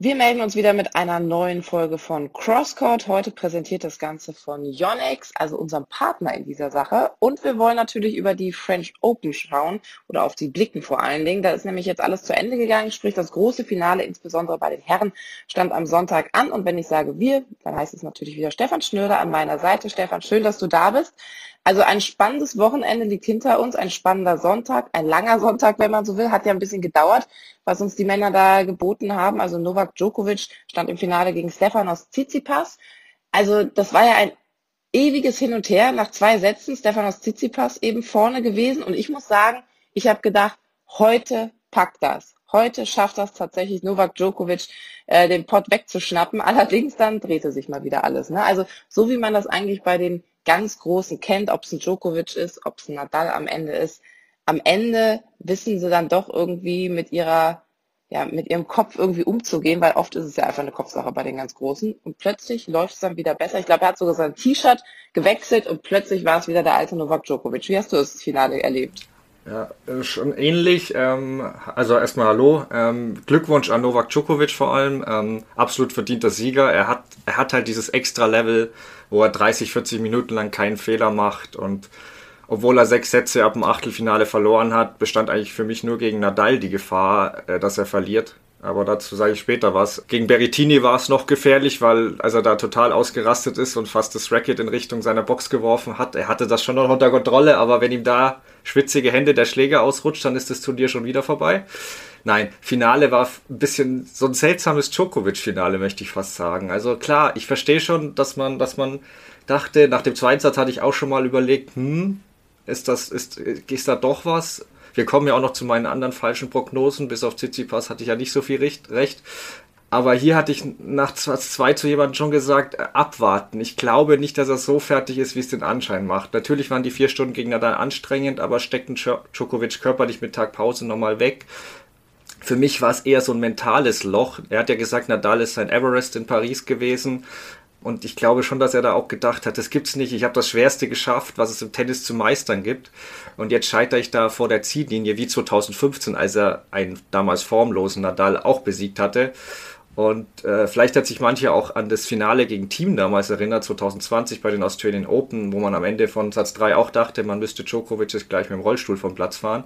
Wir melden uns wieder mit einer neuen Folge von Crosscourt. Heute präsentiert das Ganze von Yonex, also unserem Partner in dieser Sache. Und wir wollen natürlich über die French Open schauen oder auf die blicken vor allen Dingen. Da ist nämlich jetzt alles zu Ende gegangen, sprich das große Finale, insbesondere bei den Herren, stand am Sonntag an. Und wenn ich sage wir, dann heißt es natürlich wieder Stefan Schnöder an meiner Seite. Stefan, schön, dass du da bist. Also ein spannendes Wochenende liegt hinter uns, ein spannender Sonntag, ein langer Sonntag, wenn man so will, hat ja ein bisschen gedauert, was uns die Männer da geboten haben. Also Novak Djokovic stand im Finale gegen Stefanos Tsitsipas. Also das war ja ein ewiges Hin und Her nach zwei Sätzen. Stefanos Tsitsipas eben vorne gewesen und ich muss sagen, ich habe gedacht, heute packt das. Heute schafft das tatsächlich Novak Djokovic, äh, den Pott wegzuschnappen. Allerdings dann drehte sich mal wieder alles. Ne? Also so wie man das eigentlich bei den ganz Großen kennt, ob es ein Djokovic ist, ob es ein Nadal am Ende ist. Am Ende wissen sie dann doch irgendwie mit ihrer, ja, mit ihrem Kopf irgendwie umzugehen, weil oft ist es ja einfach eine Kopfsache bei den ganz Großen. Und plötzlich läuft es dann wieder besser. Ich glaube, er hat sogar sein T-Shirt gewechselt und plötzlich war es wieder der alte Novak Djokovic. Wie hast du das Finale erlebt? Ja, äh, schon ähnlich. Ähm, also erstmal Hallo. Ähm, Glückwunsch an Novak Djokovic vor allem. Ähm, absolut verdienter Sieger. Er hat, er hat halt dieses extra Level, wo er 30, 40 Minuten lang keinen Fehler macht und obwohl er sechs Sätze ab dem Achtelfinale verloren hat, bestand eigentlich für mich nur gegen Nadal die Gefahr, äh, dass er verliert. Aber dazu sage ich später was. Gegen Berrettini war es noch gefährlich, weil als er da total ausgerastet ist und fast das Racket in Richtung seiner Box geworfen hat, er hatte das schon noch unter Kontrolle, aber wenn ihm da schwitzige Hände der Schläger ausrutscht, dann ist das Turnier schon wieder vorbei. Nein, Finale war ein bisschen so ein seltsames Djokovic-Finale, möchte ich fast sagen. Also klar, ich verstehe schon, dass man, dass man dachte, nach dem zweiten Satz hatte ich auch schon mal überlegt, hm, ist das, ist, ist da doch was? Wir kommen ja auch noch zu meinen anderen falschen Prognosen. Bis auf Tsitsipas hatte ich ja nicht so viel recht. Aber hier hatte ich nach 2 zu jemandem schon gesagt, äh, abwarten. Ich glaube nicht, dass er so fertig ist, wie es den Anschein macht. Natürlich waren die vier Stunden Gegner dann anstrengend, aber steckten Djokovic körperlich mit Tagpause nochmal weg. Für mich war es eher so ein mentales Loch. Er hat ja gesagt, Nadal ist sein Everest in Paris gewesen. Und ich glaube schon, dass er da auch gedacht hat, das gibt's nicht. Ich habe das Schwerste geschafft, was es im Tennis zu meistern gibt. Und jetzt scheitere ich da vor der Ziellinie wie 2015, als er einen damals formlosen Nadal auch besiegt hatte. Und äh, vielleicht hat sich manche auch an das Finale gegen Team damals erinnert, 2020 bei den Australian Open, wo man am Ende von Satz 3 auch dachte, man müsste Djokovic jetzt gleich mit dem Rollstuhl vom Platz fahren.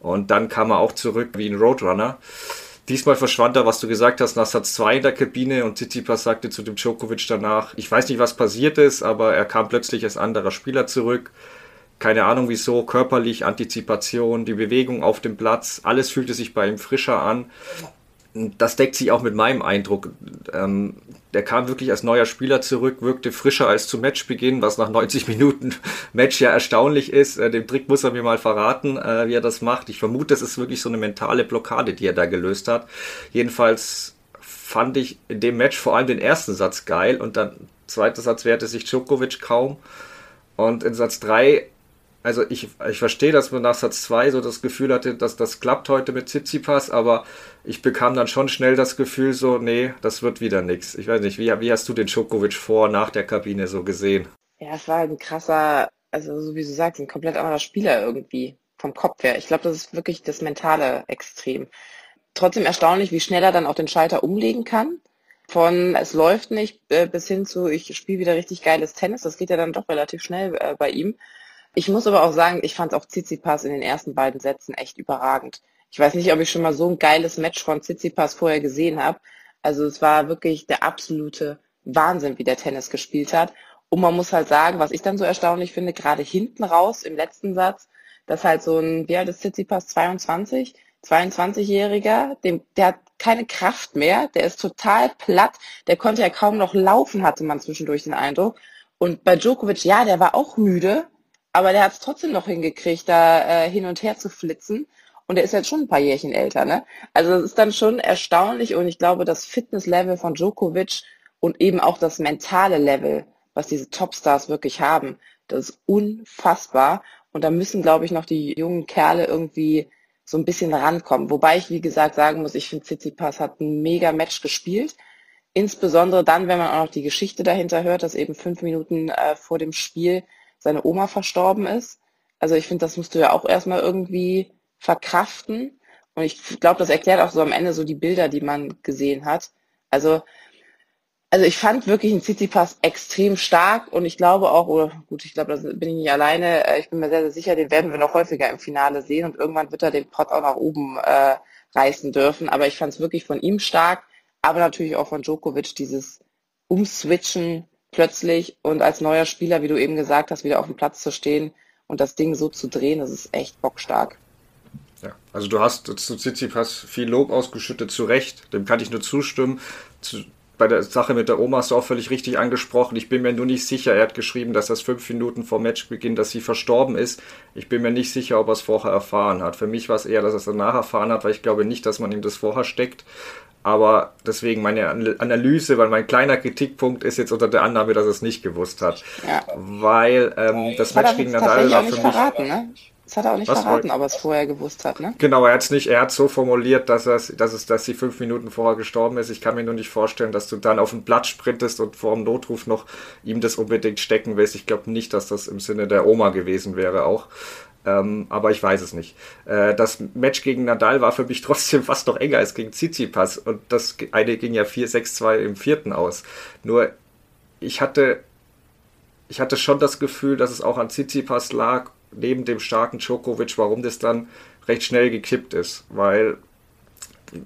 Und dann kam er auch zurück wie ein Roadrunner. Diesmal verschwand er, was du gesagt hast, nach Satz 2 in der Kabine und Tsitsipas sagte zu dem Djokovic danach, ich weiß nicht, was passiert ist, aber er kam plötzlich als anderer Spieler zurück. Keine Ahnung wieso, körperlich, Antizipation, die Bewegung auf dem Platz, alles fühlte sich bei ihm frischer an. Das deckt sich auch mit meinem Eindruck. Ähm, der kam wirklich als neuer Spieler zurück, wirkte frischer als zu Matchbeginn, was nach 90 Minuten Match ja erstaunlich ist. Äh, den Trick muss er mir mal verraten, äh, wie er das macht. Ich vermute, es ist wirklich so eine mentale Blockade, die er da gelöst hat. Jedenfalls fand ich in dem Match vor allem den ersten Satz geil und dann zweiter Satz wehrte sich Djokovic kaum. Und in Satz 3 also ich, ich verstehe, dass man nach Satz 2 so das Gefühl hatte, dass das klappt heute mit Tsitsipas, aber ich bekam dann schon schnell das Gefühl so, nee, das wird wieder nichts. Ich weiß nicht, wie, wie hast du den Djokovic vor, nach der Kabine so gesehen? Ja, es war ein krasser, also so wie du sagst, ein komplett anderer Spieler irgendwie vom Kopf her. Ich glaube, das ist wirklich das mentale Extrem. Trotzdem erstaunlich, wie schnell er dann auch den Schalter umlegen kann. Von es läuft nicht äh, bis hin zu ich spiele wieder richtig geiles Tennis. Das geht ja dann doch relativ schnell äh, bei ihm. Ich muss aber auch sagen, ich fand auch Tsitsipas in den ersten beiden Sätzen echt überragend. Ich weiß nicht, ob ich schon mal so ein geiles Match von Tsitsipas vorher gesehen habe. Also es war wirklich der absolute Wahnsinn, wie der Tennis gespielt hat. Und man muss halt sagen, was ich dann so erstaunlich finde, gerade hinten raus im letzten Satz, dass halt so ein, wie alt ist Tsitsipas, 22, 22-Jähriger, dem, der hat keine Kraft mehr, der ist total platt, der konnte ja kaum noch laufen, hatte man zwischendurch den Eindruck. Und bei Djokovic, ja, der war auch müde, aber der hat es trotzdem noch hingekriegt, da äh, hin und her zu flitzen. Und er ist jetzt schon ein paar Jährchen älter, ne? Also es ist dann schon erstaunlich und ich glaube, das Fitnesslevel von Djokovic und eben auch das mentale Level, was diese Topstars wirklich haben, das ist unfassbar. Und da müssen, glaube ich, noch die jungen Kerle irgendwie so ein bisschen rankommen. Wobei ich, wie gesagt, sagen muss, ich finde, Tsitsipas hat ein mega Match gespielt. Insbesondere dann, wenn man auch noch die Geschichte dahinter hört, dass eben fünf Minuten äh, vor dem Spiel seine Oma verstorben ist. Also ich finde, das musst du ja auch erstmal irgendwie verkraften. Und ich glaube, das erklärt auch so am Ende so die Bilder, die man gesehen hat. Also, also ich fand wirklich einen Tsitsipas extrem stark und ich glaube auch, oder gut, ich glaube, da bin ich nicht alleine, äh, ich bin mir sehr, sehr sicher, den werden wir noch häufiger im Finale sehen und irgendwann wird er den Pot auch nach oben äh, reißen dürfen. Aber ich fand es wirklich von ihm stark, aber natürlich auch von Djokovic dieses Umswitchen plötzlich und als neuer Spieler, wie du eben gesagt hast, wieder auf dem Platz zu stehen und das Ding so zu drehen, das ist echt bockstark. Ja, also du hast zu Tsitsipas viel Lob ausgeschüttet, zu Recht, dem kann ich nur zustimmen. Zu, bei der Sache mit der Oma hast du auch völlig richtig angesprochen. Ich bin mir nur nicht sicher, er hat geschrieben, dass das fünf Minuten vor Matchbeginn, dass sie verstorben ist. Ich bin mir nicht sicher, ob er es vorher erfahren hat. Für mich war es eher, dass er es danach erfahren hat, weil ich glaube nicht, dass man ihm das vorher steckt. Aber deswegen meine Analyse, weil mein kleiner Kritikpunkt ist jetzt unter der Annahme, dass er es nicht gewusst hat. Ja. Weil ähm, das, das Match gegen Nadal war für mich. Verraten, ne? Das hat er auch nicht Was verraten, aber es vorher gewusst hat, ne? Genau, er hat es nicht, er hat so formuliert, dass, er, dass, es, dass sie fünf Minuten vorher gestorben ist. Ich kann mir nur nicht vorstellen, dass du dann auf den Platz sprintest und vor dem Notruf noch ihm das unbedingt stecken willst. Ich glaube nicht, dass das im Sinne der Oma gewesen wäre auch. Ähm, aber ich weiß es nicht. Äh, das Match gegen Nadal war für mich trotzdem fast noch enger als gegen Tsitsipas und das eine ging ja 4-6-2 im vierten aus. Nur ich hatte, ich hatte schon das Gefühl, dass es auch an Tsitsipas lag, neben dem starken Djokovic, warum das dann recht schnell gekippt ist, weil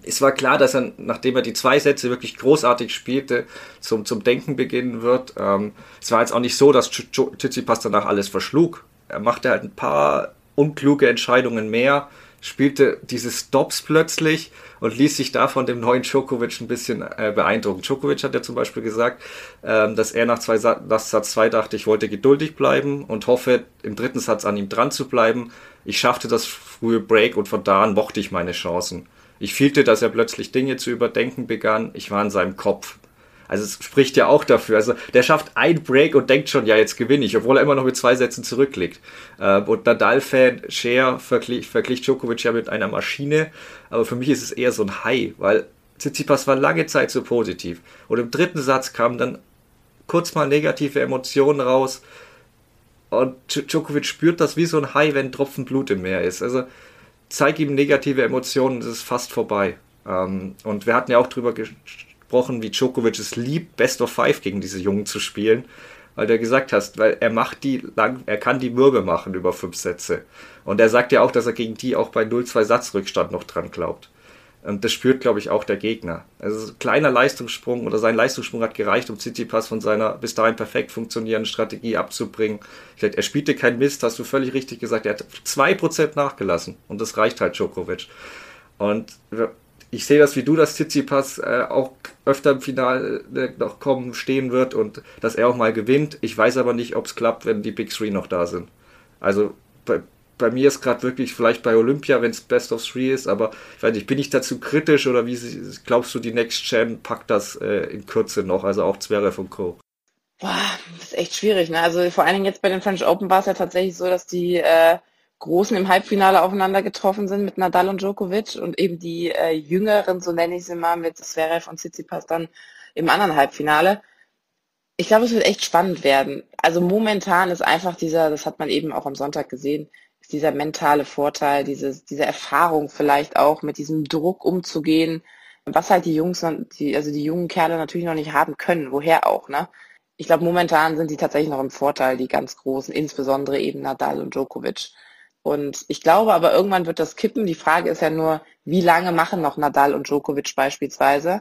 es war klar, dass er, nachdem er die zwei Sätze wirklich großartig spielte, zum, zum Denken beginnen wird. Ähm, es war jetzt auch nicht so, dass Tsitsipas danach alles verschlug er machte halt ein paar unkluge Entscheidungen mehr, spielte diese Stops plötzlich und ließ sich davon dem neuen Djokovic ein bisschen äh, beeindrucken. Djokovic hat ja zum Beispiel gesagt, ähm, dass er nach, zwei Sa nach Satz 2 dachte, ich wollte geduldig bleiben und hoffe, im dritten Satz an ihm dran zu bleiben. Ich schaffte das frühe Break und von da an mochte ich meine Chancen. Ich fühlte, dass er plötzlich Dinge zu überdenken begann. Ich war in seinem Kopf. Also es spricht ja auch dafür. Also der schafft ein Break und denkt schon, ja, jetzt gewinne ich, obwohl er immer noch mit zwei Sätzen zurückliegt. Äh, und Nadal-Fan Share verglich, verglich Djokovic ja mit einer Maschine, aber für mich ist es eher so ein High, weil Tsitsipas war lange Zeit so positiv. Und im dritten Satz kamen dann kurz mal negative Emotionen raus und Djokovic spürt das wie so ein High, wenn ein Tropfen Blut im Meer ist. Also zeig ihm negative Emotionen, es ist fast vorbei. Ähm, und wir hatten ja auch drüber gesprochen, wie Djokovic es liebt, Best of Five gegen diese Jungen zu spielen, weil du gesagt hast, weil er macht die lang, er kann die Mürbe machen über fünf Sätze. Und er sagt ja auch, dass er gegen die auch bei 0-2 Satzrückstand noch dran glaubt. Und das spürt, glaube ich, auch der Gegner. Also kleiner Leistungssprung oder sein Leistungssprung hat gereicht, um Tsitsipas von seiner bis dahin perfekt funktionierenden Strategie abzubringen. Dachte, er spielte kein Mist, hast du völlig richtig gesagt. Er hat zwei Prozent nachgelassen und das reicht halt Djokovic. Und ich sehe das wie du, dass Tsitsipas äh, auch öfter im Finale äh, noch kommen, stehen wird und dass er auch mal gewinnt. Ich weiß aber nicht, ob es klappt, wenn die Big Three noch da sind. Also bei, bei mir ist gerade wirklich vielleicht bei Olympia, wenn es Best of Three ist, aber ich weiß nicht, bin ich dazu kritisch oder wie glaubst du, die Next Gen packt das äh, in Kürze noch, also auch Zverev und Co. Boah, das ist echt schwierig, ne? Also vor allen Dingen jetzt bei den French Open war es ja tatsächlich so, dass die äh, Großen im Halbfinale aufeinander getroffen sind mit Nadal und Djokovic und eben die äh, Jüngeren, so nenne ich sie mal, mit Zverev und Tsitsipas dann im anderen Halbfinale. Ich glaube, es wird echt spannend werden. Also momentan ist einfach dieser, das hat man eben auch am Sonntag gesehen, ist dieser mentale Vorteil, diese, diese Erfahrung vielleicht auch mit diesem Druck umzugehen, was halt die Jungs, die, also die jungen Kerle natürlich noch nicht haben können, woher auch, ne? Ich glaube, momentan sind die tatsächlich noch im Vorteil, die ganz Großen, insbesondere eben Nadal und Djokovic. Und ich glaube aber irgendwann wird das kippen. Die Frage ist ja nur, wie lange machen noch Nadal und Djokovic beispielsweise?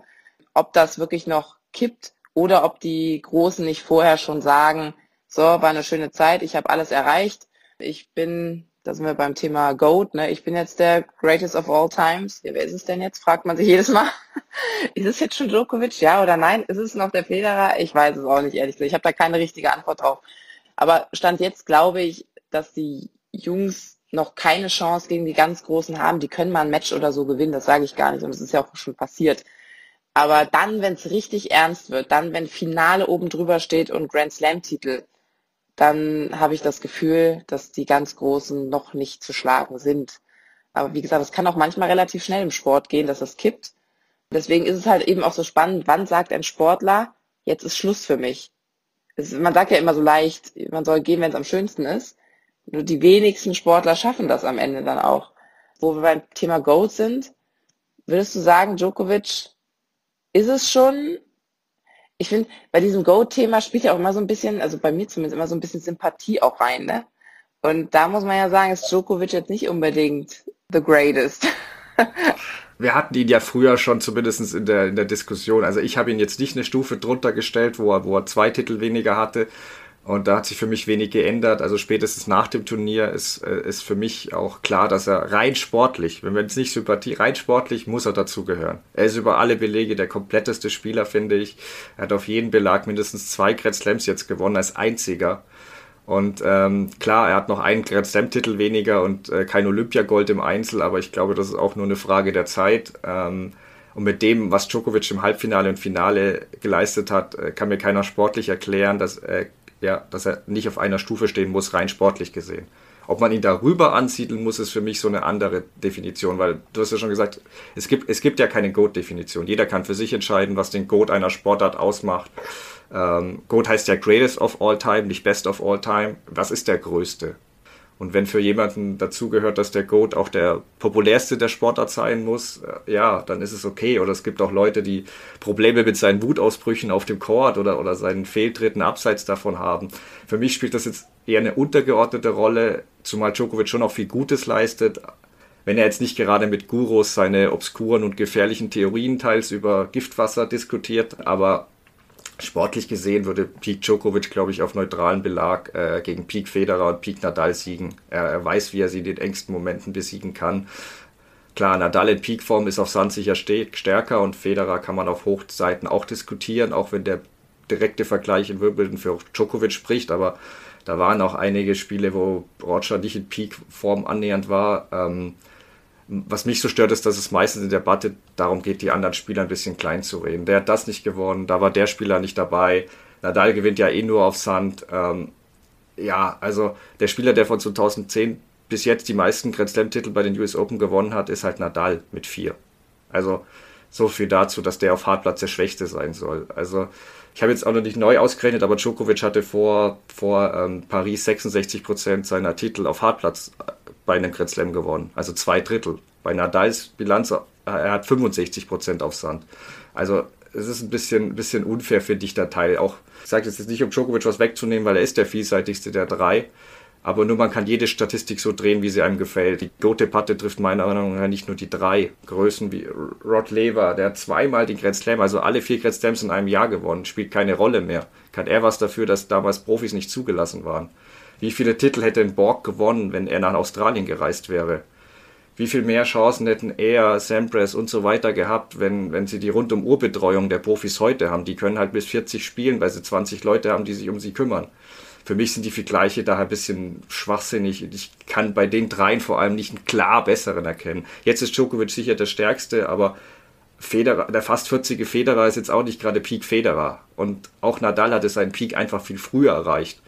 Ob das wirklich noch kippt oder ob die Großen nicht vorher schon sagen, so, war eine schöne Zeit, ich habe alles erreicht. Ich bin, da sind wir beim Thema GOAT, ne? ich bin jetzt der Greatest of All Times. Ja, wer ist es denn jetzt? Fragt man sich jedes Mal. ist es jetzt schon Djokovic, ja oder nein? Ist es noch der Federer? Ich weiß es auch nicht, ehrlich gesagt. Ich habe da keine richtige Antwort drauf. Aber Stand jetzt glaube ich, dass die Jungs noch keine Chance gegen die ganz Großen haben. Die können mal ein Match oder so gewinnen, das sage ich gar nicht und das ist ja auch schon passiert. Aber dann, wenn es richtig ernst wird, dann, wenn Finale oben drüber steht und Grand Slam-Titel, dann habe ich das Gefühl, dass die ganz Großen noch nicht zu schlagen sind. Aber wie gesagt, es kann auch manchmal relativ schnell im Sport gehen, dass das kippt. Deswegen ist es halt eben auch so spannend, wann sagt ein Sportler, jetzt ist Schluss für mich. Es, man sagt ja immer so leicht, man soll gehen, wenn es am schönsten ist. Nur die wenigsten Sportler schaffen das am Ende dann auch. Wo wir beim Thema Gold sind, würdest du sagen, Djokovic ist es schon, ich finde, bei diesem Go-Thema spielt ja auch immer so ein bisschen, also bei mir zumindest immer so ein bisschen Sympathie auch rein, ne? Und da muss man ja sagen, ist Djokovic jetzt nicht unbedingt the greatest. Wir hatten ihn ja früher schon zumindest in der, in der Diskussion. Also ich habe ihn jetzt nicht eine Stufe drunter gestellt, wo er, wo er zwei Titel weniger hatte. Und da hat sich für mich wenig geändert. Also spätestens nach dem Turnier ist, äh, ist für mich auch klar, dass er rein sportlich, wenn wir jetzt nicht Sympathie, rein sportlich muss er dazugehören. Er ist über alle Belege der kompletteste Spieler, finde ich. Er hat auf jeden Belag mindestens zwei Grand Slams jetzt gewonnen als einziger. Und ähm, klar, er hat noch einen Grand Slam-Titel weniger und äh, kein Olympiagold im Einzel, aber ich glaube, das ist auch nur eine Frage der Zeit. Ähm, und mit dem, was Djokovic im Halbfinale und Finale geleistet hat, äh, kann mir keiner sportlich erklären, dass, äh, ja, dass er nicht auf einer Stufe stehen muss, rein sportlich gesehen. Ob man ihn darüber ansiedeln muss, ist für mich so eine andere Definition, weil du hast ja schon gesagt, es gibt, es gibt ja keine Goat-Definition. Jeder kann für sich entscheiden, was den Goat einer Sportart ausmacht. Ähm, Goat heißt ja Greatest of All Time, nicht Best of All Time. Was ist der Größte? Und wenn für jemanden dazugehört, dass der Goat auch der populärste der Sportart sein muss, äh, ja, dann ist es okay. Oder es gibt auch Leute, die Probleme mit seinen Wutausbrüchen auf dem Court oder, oder seinen Fehltritten abseits davon haben. Für mich spielt das jetzt eher eine untergeordnete Rolle, zumal Djokovic schon auch viel Gutes leistet. Wenn er jetzt nicht gerade mit Gurus seine obskuren und gefährlichen Theorien teils über Giftwasser diskutiert, aber sportlich gesehen würde Peak Djokovic, glaube ich, auf neutralen Belag äh, gegen Peak Federer und Peak Nadal siegen. Er, er, weiß, wie er sie in den engsten Momenten besiegen kann. Klar, Nadal in Peakform ist auf Sand sicher stärker und Federer kann man auf Hochseiten auch diskutieren, auch wenn der direkte Vergleich in Wimbledon für Djokovic spricht, aber da waren auch einige Spiele, wo Roger nicht in Peakform annähernd war. Ähm, was mich so stört, ist, dass es meistens in der Debatte darum geht, die anderen Spieler ein bisschen klein zu reden. Der hat das nicht gewonnen, da war der Spieler nicht dabei. Nadal gewinnt ja eh nur auf Sand. Ähm, ja, also der Spieler, der von 2010 bis jetzt die meisten Grand Slam-Titel bei den US Open gewonnen hat, ist halt Nadal mit vier. Also so viel dazu, dass der auf Hartplatz der Schwächste sein soll. Also ich habe jetzt auch noch nicht neu ausgerechnet, aber Djokovic hatte vor, vor ähm, Paris 66 Prozent seiner Titel auf Hartplatz bei einem Grand Slam gewonnen. Also zwei Drittel. Bei Nadals Bilanz, äh, er hat 65 Prozent auf Sand. Also es ist ein bisschen, bisschen unfair, finde ich, der Teil. Auch, ich sage jetzt nicht, um Djokovic was wegzunehmen, weil er ist der vielseitigste der drei. Aber nur man kann jede Statistik so drehen, wie sie einem gefällt. Die Gote-Patte trifft meiner Meinung nach nicht nur die drei Größen wie Rod Lever, der hat zweimal den Grand Slam, also alle vier Grand Slams in einem Jahr gewonnen, spielt keine Rolle mehr. Kann er was dafür, dass damals Profis nicht zugelassen waren? Wie viele Titel hätte ein Borg gewonnen, wenn er nach Australien gereist wäre? Wie viel mehr Chancen hätten er, Sampras und so weiter gehabt, wenn, wenn sie die Rundum-Uhr-Betreuung der Profis heute haben? Die können halt bis 40 spielen, weil sie 20 Leute haben, die sich um sie kümmern für mich sind die Vergleiche daher ein bisschen schwachsinnig. Ich kann bei den dreien vor allem nicht einen klar besseren erkennen. Jetzt ist Djokovic sicher der stärkste, aber Federer, der fast 40 Federer ist jetzt auch nicht gerade Peak Federer. Und auch Nadal hatte seinen Peak einfach viel früher erreicht.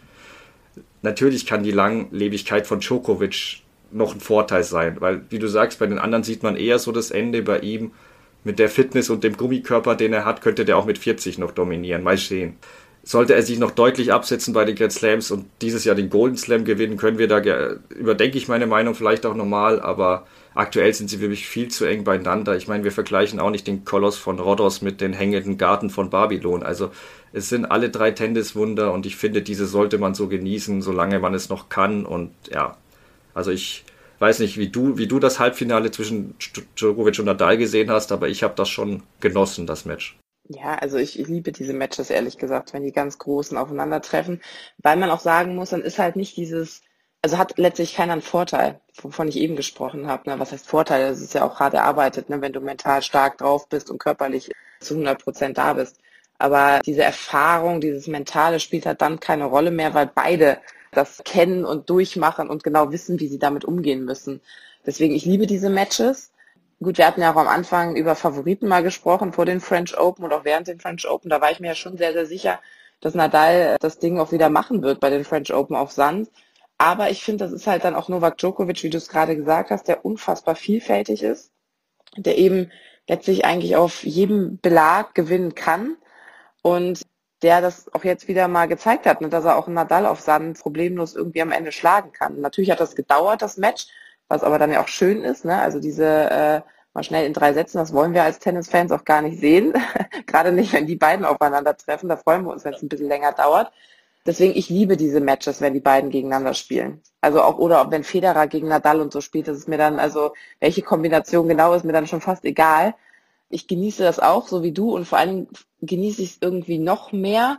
Natürlich kann die Langlebigkeit von Djokovic noch ein Vorteil sein, weil, wie du sagst, bei den anderen sieht man eher so das Ende bei ihm. Mit der Fitness und dem Gummikörper, den er hat, könnte der auch mit 40 noch dominieren. Mal sehen sollte er sich noch deutlich absetzen bei den Grand Slams und dieses Jahr den Golden Slam gewinnen, können wir da, überdenke ich meine Meinung vielleicht auch nochmal, aber aktuell sind sie wirklich viel zu eng beieinander. Ich meine, wir vergleichen auch nicht den Koloss von Rhodos mit den hängenden Garten von Babylon. Also es sind alle drei Tenniswunder und ich finde, diese sollte man so genießen, solange man es noch kann und ja, also ich weiß nicht, wie du, wie du das Halbfinale zwischen Djokovic und Nadal gesehen hast, aber ich habe das schon genossen, das Match. Ja, also ich, ich liebe diese Matches, ehrlich gesagt, wenn die ganz Großen aufeinandertreffen, weil man auch sagen muss, dann ist halt nicht dieses, also hat letztlich keiner einen Vorteil, wovon ich eben gesprochen habe. Ne? Was heißt Vorteil? Das ist ja auch hart erarbeitet, ne? wenn du mental stark drauf bist und körperlich zu 100 Prozent da bist. Aber diese Erfahrung, dieses Mentale spielt halt dann keine Rolle mehr, weil beide das kennen und durchmachen und genau wissen, wie sie damit umgehen müssen. Deswegen, ich liebe diese Matches. Gut, wir hatten ja auch am Anfang über Favoriten mal gesprochen vor den French Open und auch während den French Open. Da war ich mir ja schon sehr, sehr sicher, dass Nadal das Ding auch wieder machen wird bei den French Open auf Sand. Aber ich finde, das ist halt dann auch Novak Djokovic, wie du es gerade gesagt hast, der unfassbar vielfältig ist, der eben letztlich eigentlich auf jedem Belag gewinnen kann und der das auch jetzt wieder mal gezeigt hat, ne, dass er auch Nadal auf Sand problemlos irgendwie am Ende schlagen kann. Natürlich hat das gedauert, das Match, was aber dann ja auch schön ist. Ne? Also diese, äh, mal schnell in drei Sätzen. Das wollen wir als Tennisfans auch gar nicht sehen. Gerade nicht, wenn die beiden aufeinandertreffen. Da freuen wir uns, wenn es ein bisschen länger dauert. Deswegen, ich liebe diese Matches, wenn die beiden gegeneinander spielen. Also auch, oder wenn Federer gegen Nadal und so spielt, das ist mir dann, also welche Kombination genau ist mir dann schon fast egal. Ich genieße das auch, so wie du, und vor allem genieße ich es irgendwie noch mehr,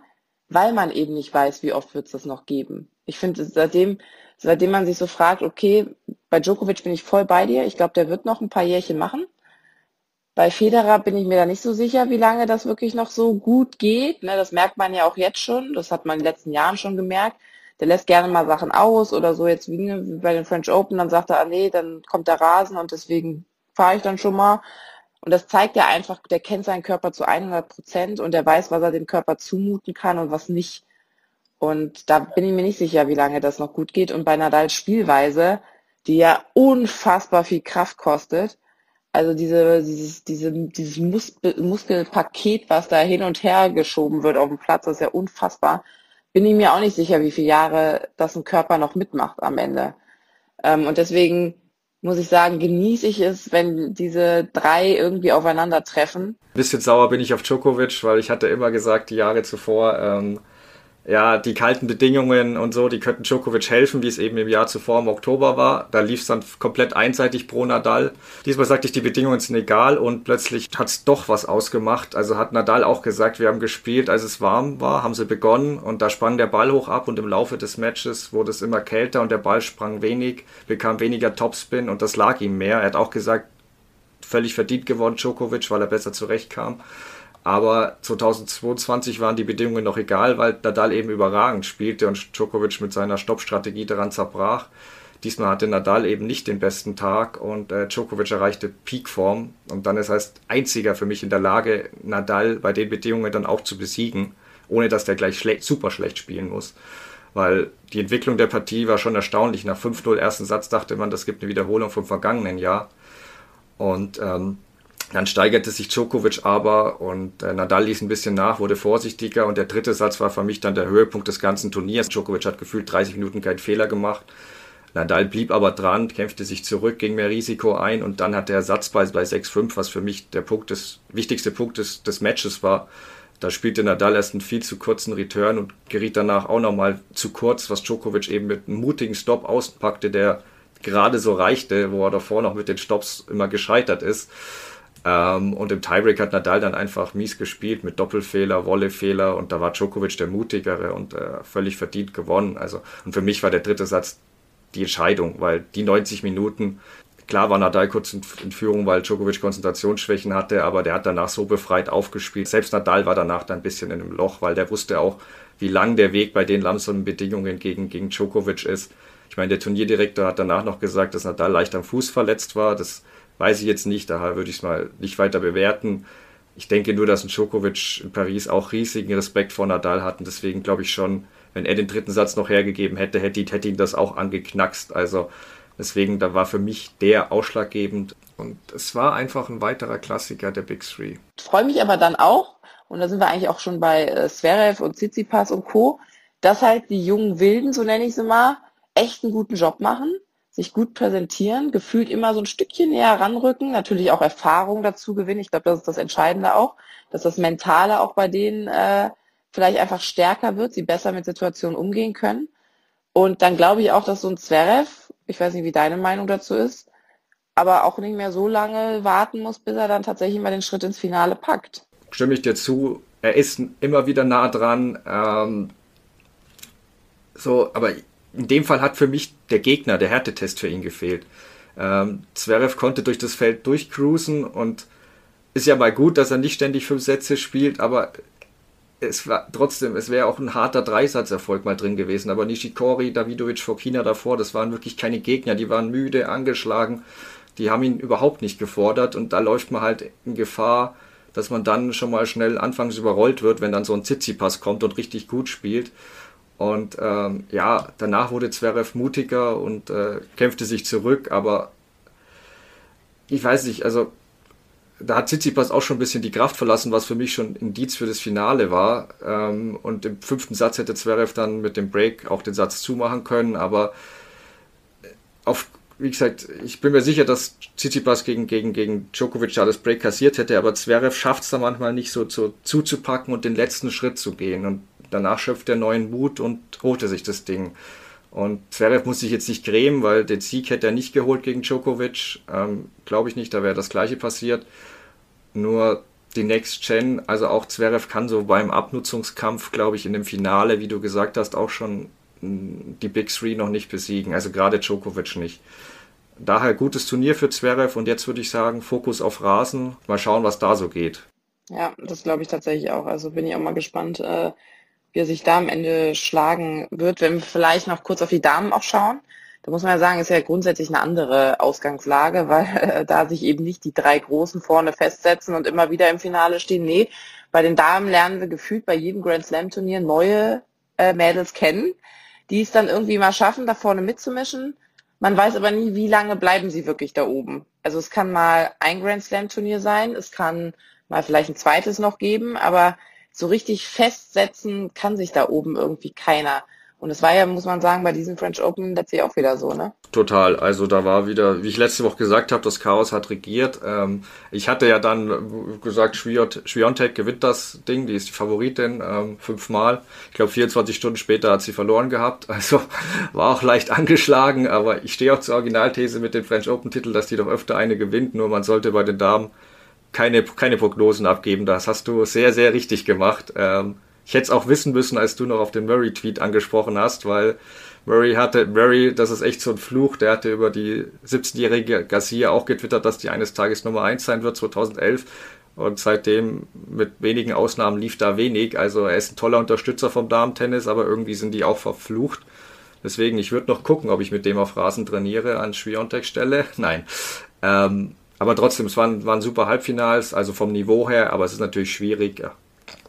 weil man eben nicht weiß, wie oft wird es das noch geben. Ich finde, seitdem, seitdem man sich so fragt, okay, bei Djokovic bin ich voll bei dir, ich glaube, der wird noch ein paar Jährchen machen. Bei Federer bin ich mir da nicht so sicher, wie lange das wirklich noch so gut geht. Ne, das merkt man ja auch jetzt schon. Das hat man in den letzten Jahren schon gemerkt. Der lässt gerne mal Sachen aus oder so jetzt wie bei den French Open. Dann sagt er, ah nee, dann kommt der Rasen und deswegen fahre ich dann schon mal. Und das zeigt ja einfach, der kennt seinen Körper zu 100 Prozent und der weiß, was er dem Körper zumuten kann und was nicht. Und da bin ich mir nicht sicher, wie lange das noch gut geht. Und bei Nadals Spielweise, die ja unfassbar viel Kraft kostet, also diese, dieses, diese, dieses Muskel, Muskelpaket, was da hin und her geschoben wird auf dem Platz, das ist ja unfassbar. Bin ich mir auch nicht sicher, wie viele Jahre das ein Körper noch mitmacht am Ende. Ähm, und deswegen muss ich sagen, genieße ich es, wenn diese drei irgendwie aufeinandertreffen. Bisschen sauer bin ich auf Djokovic, weil ich hatte immer gesagt, die Jahre zuvor, ähm, ja, die kalten Bedingungen und so, die könnten Djokovic helfen, wie es eben im Jahr zuvor im Oktober war. Da lief es dann komplett einseitig pro Nadal. Diesmal sagte ich, die Bedingungen sind egal und plötzlich hat es doch was ausgemacht. Also hat Nadal auch gesagt, wir haben gespielt, als es warm war, haben sie begonnen und da sprang der Ball hoch ab und im Laufe des Matches wurde es immer kälter und der Ball sprang wenig, bekam weniger Topspin und das lag ihm mehr. Er hat auch gesagt, völlig verdient gewonnen Djokovic, weil er besser zurechtkam. Aber 2022 waren die Bedingungen noch egal, weil Nadal eben überragend spielte und Djokovic mit seiner Stoppstrategie daran zerbrach. Diesmal hatte Nadal eben nicht den besten Tag und äh, Djokovic erreichte Peakform und dann ist er als einziger für mich in der Lage, Nadal bei den Bedingungen dann auch zu besiegen, ohne dass der gleich schle super schlecht spielen muss. Weil die Entwicklung der Partie war schon erstaunlich. Nach 5-0 ersten Satz dachte man, das gibt eine Wiederholung vom vergangenen Jahr. Und ähm, dann steigerte sich Djokovic aber und äh, Nadal ließ ein bisschen nach, wurde vorsichtiger und der dritte Satz war für mich dann der Höhepunkt des ganzen Turniers. Djokovic hat gefühlt 30 Minuten keinen Fehler gemacht. Nadal blieb aber dran, kämpfte sich zurück, ging mehr Risiko ein und dann hat der Satz bei, bei 6-5, was für mich der Punkt des, wichtigste Punkt des, des Matches war, da spielte Nadal erst einen viel zu kurzen Return und geriet danach auch nochmal zu kurz, was Djokovic eben mit einem mutigen Stop außenpackte, der gerade so reichte, wo er davor noch mit den Stops immer gescheitert ist. Ähm, und im Tiebreak hat Nadal dann einfach mies gespielt mit Doppelfehler, Wollefehler und da war Djokovic der mutigere und äh, völlig verdient gewonnen. Also und für mich war der dritte Satz die Entscheidung, weil die 90 Minuten Klar war Nadal kurz in, Führung, weil Djokovic Konzentrationsschwächen hatte, aber der hat danach so befreit aufgespielt. Selbst Nadal war danach dann ein bisschen in einem Loch, weil der wusste auch, wie lang der Weg bei den langsamen Bedingungen gegen, gegen Djokovic ist. Ich meine, der Turnierdirektor hat danach noch gesagt, dass Nadal leicht am Fuß verletzt war. Das weiß ich jetzt nicht, daher würde ich es mal nicht weiter bewerten. Ich denke nur, dass ein Djokovic in Paris auch riesigen Respekt vor Nadal hatten. Deswegen glaube ich schon, wenn er den dritten Satz noch hergegeben hätte, hätte, hätte ihn das auch angeknackst. Also deswegen, da war für mich der ausschlaggebend. Und es war einfach ein weiterer Klassiker der Big Three. Ich freue mich aber dann auch, und da sind wir eigentlich auch schon bei äh, Zverev und Tsitsipas und Co., dass halt die jungen Wilden, so nenne ich sie mal, echt einen guten Job machen sich gut präsentieren, gefühlt immer so ein Stückchen näher ranrücken, natürlich auch Erfahrung dazu gewinnen. Ich glaube, das ist das Entscheidende auch, dass das Mentale auch bei denen äh, vielleicht einfach stärker wird, sie besser mit Situationen umgehen können. Und dann glaube ich auch, dass so ein Zverev, ich weiß nicht, wie deine Meinung dazu ist, aber auch nicht mehr so lange warten muss, bis er dann tatsächlich mal den Schritt ins Finale packt. Stimme ich dir zu. Er ist immer wieder nah dran. Ähm, so, aber in dem Fall hat für mich der Gegner, der Härtetest für ihn gefehlt. Ähm, Zverev konnte durch das Feld durchcruisen und ist ja mal gut, dass er nicht ständig fünf Sätze spielt, aber es war trotzdem, es wäre auch ein harter Dreisatz-Erfolg mal drin gewesen. Aber Nishikori, Davidovic, Fokina davor, das waren wirklich keine Gegner, die waren müde, angeschlagen, die haben ihn überhaupt nicht gefordert und da läuft man halt in Gefahr, dass man dann schon mal schnell anfangs überrollt wird, wenn dann so ein Zizipass kommt und richtig gut spielt. Und ähm, ja, danach wurde Zverev mutiger und äh, kämpfte sich zurück, aber ich weiß nicht, also da hat Tsitsipas auch schon ein bisschen die Kraft verlassen, was für mich schon Indiz für das Finale war. Ähm, und im fünften Satz hätte Zverev dann mit dem Break auch den Satz zumachen können, aber auf wie gesagt, ich bin mir sicher, dass Tsitsipas gegen, gegen, gegen Djokovic alles Break kassiert hätte, aber Zverev schafft es da manchmal nicht so zu, zuzupacken und den letzten Schritt zu gehen. Und danach schöpft er neuen Mut und holte sich das Ding. Und Zverev muss sich jetzt nicht grämen, weil den Sieg hätte er nicht geholt gegen Djokovic. Ähm, Glaube ich nicht, da wäre das gleiche passiert. Nur die Next Gen, also auch Zverev kann so beim Abnutzungskampf, glaube ich, in dem Finale, wie du gesagt hast, auch schon die Big Three noch nicht besiegen, also gerade Djokovic nicht. Daher gutes Turnier für Zverev und jetzt würde ich sagen, Fokus auf Rasen. Mal schauen, was da so geht. Ja, das glaube ich tatsächlich auch. Also bin ich auch mal gespannt, äh, wie er sich da am Ende schlagen wird. Wenn wir vielleicht noch kurz auf die Damen auch schauen, da muss man ja sagen, ist ja grundsätzlich eine andere Ausgangslage, weil äh, da sich eben nicht die drei Großen vorne festsetzen und immer wieder im Finale stehen. Nee, bei den Damen lernen wir gefühlt bei jedem Grand Slam Turnier neue äh, Mädels kennen die es dann irgendwie mal schaffen, da vorne mitzumischen. Man weiß aber nie, wie lange bleiben sie wirklich da oben. Also es kann mal ein Grand Slam Turnier sein, es kann mal vielleicht ein zweites noch geben, aber so richtig festsetzen kann sich da oben irgendwie keiner. Und es war ja, muss man sagen, bei diesem French Open letztlich auch wieder so, ne? Total. Also da war wieder, wie ich letzte Woche gesagt habe, das Chaos hat regiert. Ähm, ich hatte ja dann gesagt, Schwiontek gewinnt das Ding, die ist die Favoritin, ähm, fünfmal. Ich glaube, 24 Stunden später hat sie verloren gehabt. Also war auch leicht angeschlagen, aber ich stehe auch zur Originalthese mit dem French Open Titel, dass die doch öfter eine gewinnt. Nur man sollte bei den Damen keine, keine Prognosen abgeben. Das hast du sehr, sehr richtig gemacht. Ähm, ich hätte es auch wissen müssen, als du noch auf den Murray-Tweet angesprochen hast, weil Murray hatte, Murray, das ist echt so ein Fluch, der hatte über die 17-jährige Garcia auch getwittert, dass die eines Tages Nummer 1 sein wird, 2011. Und seitdem, mit wenigen Ausnahmen, lief da wenig. Also er ist ein toller Unterstützer vom Damen-Tennis, aber irgendwie sind die auch verflucht. Deswegen, ich würde noch gucken, ob ich mit dem auf Rasen trainiere an Schwiontek-Stelle. Nein. Ähm, aber trotzdem, es waren, waren super Halbfinals, also vom Niveau her, aber es ist natürlich schwierig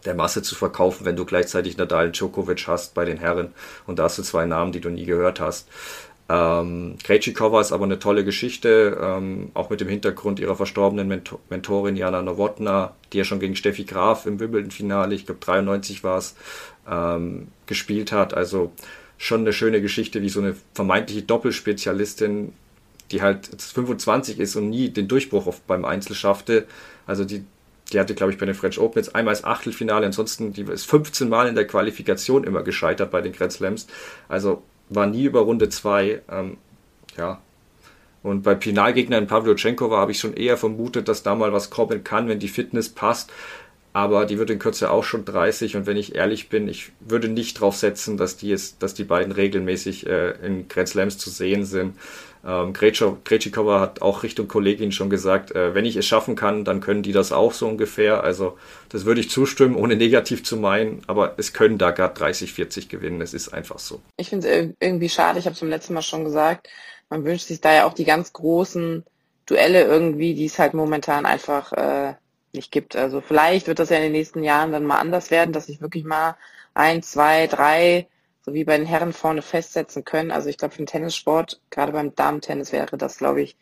der Masse zu verkaufen, wenn du gleichzeitig Nadal Djokovic hast bei den Herren und da hast du zwei Namen, die du nie gehört hast. Ähm, Krejcikova ist aber eine tolle Geschichte, ähm, auch mit dem Hintergrund ihrer verstorbenen Mentor Mentorin Jana Nowotna, die ja schon gegen Steffi Graf im Wimbledon-Finale, ich glaube 93 war es, ähm, gespielt hat. Also schon eine schöne Geschichte, wie so eine vermeintliche Doppelspezialistin, die halt 25 ist und nie den Durchbruch auf, beim Einzel schaffte. Also die die hatte, glaube ich, bei den French Open jetzt einmal das Achtelfinale, ansonsten die ist 15 Mal in der Qualifikation immer gescheitert bei den Grand Slams. Also war nie über Runde 2. Ähm, ja. Und bei Finalgegnern Pavlyuchenkova habe ich schon eher vermutet, dass da mal was kommen kann, wenn die Fitness passt. Aber die wird in Kürze auch schon 30 und wenn ich ehrlich bin, ich würde nicht drauf setzen, dass die, jetzt, dass die beiden regelmäßig äh, in Grand Slams zu sehen sind. Ähm, Krejcikova hat auch Richtung Kollegin schon gesagt, äh, wenn ich es schaffen kann, dann können die das auch so ungefähr. Also das würde ich zustimmen, ohne negativ zu meinen, aber es können da gar 30, 40 gewinnen. Es ist einfach so. Ich finde es irgendwie schade, ich habe es beim letzten Mal schon gesagt, man wünscht sich da ja auch die ganz großen Duelle irgendwie, die es halt momentan einfach äh, nicht gibt. Also vielleicht wird das ja in den nächsten Jahren dann mal anders werden, dass ich wirklich mal ein, zwei, drei so wie bei den Herren vorne festsetzen können. Also ich glaube, für den Tennissport, gerade beim Damen-Tennis wäre das, glaube ich,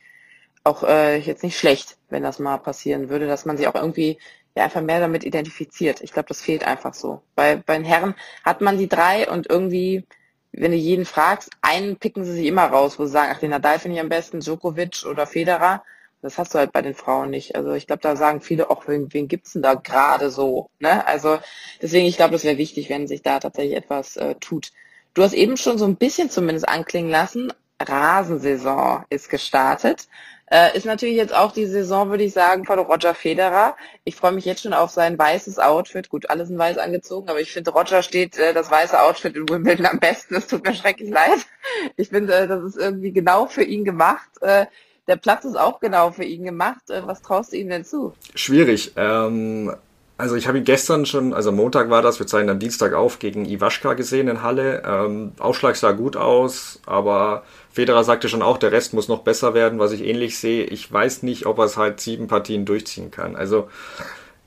auch äh, jetzt nicht schlecht, wenn das mal passieren würde, dass man sich auch irgendwie ja einfach mehr damit identifiziert. Ich glaube, das fehlt einfach so. Bei, bei den Herren hat man die drei und irgendwie, wenn du jeden fragst, einen picken sie sich immer raus, wo sie sagen, ach, den Nadal finde ich am besten, Djokovic oder Federer. Das hast du halt bei den Frauen nicht. Also ich glaube, da sagen viele, auch wen, wen gibt's denn da gerade so? Ne? Also deswegen, ich glaube, das wäre wichtig, wenn sich da tatsächlich etwas äh, tut. Du hast eben schon so ein bisschen zumindest anklingen lassen, Rasensaison ist gestartet. Äh, ist natürlich jetzt auch die Saison, würde ich sagen, von Roger Federer. Ich freue mich jetzt schon auf sein weißes Outfit. Gut, alles in weiß angezogen, aber ich finde, Roger steht äh, das weiße Outfit in Wimbledon am besten. Es tut mir schrecklich leid. Ich finde, äh, das ist irgendwie genau für ihn gemacht. Der Platz ist auch genau für ihn gemacht. Äh, was traust du ihm denn zu? Schwierig. Ähm, also ich habe ihn gestern schon, also Montag war das, wir zeigen am Dienstag auf, gegen Iwaschka gesehen in Halle. Ähm, Ausschlag sah gut aus, aber Federer sagte schon auch, der Rest muss noch besser werden, was ich ähnlich sehe. Ich weiß nicht, ob er es halt sieben Partien durchziehen kann. Also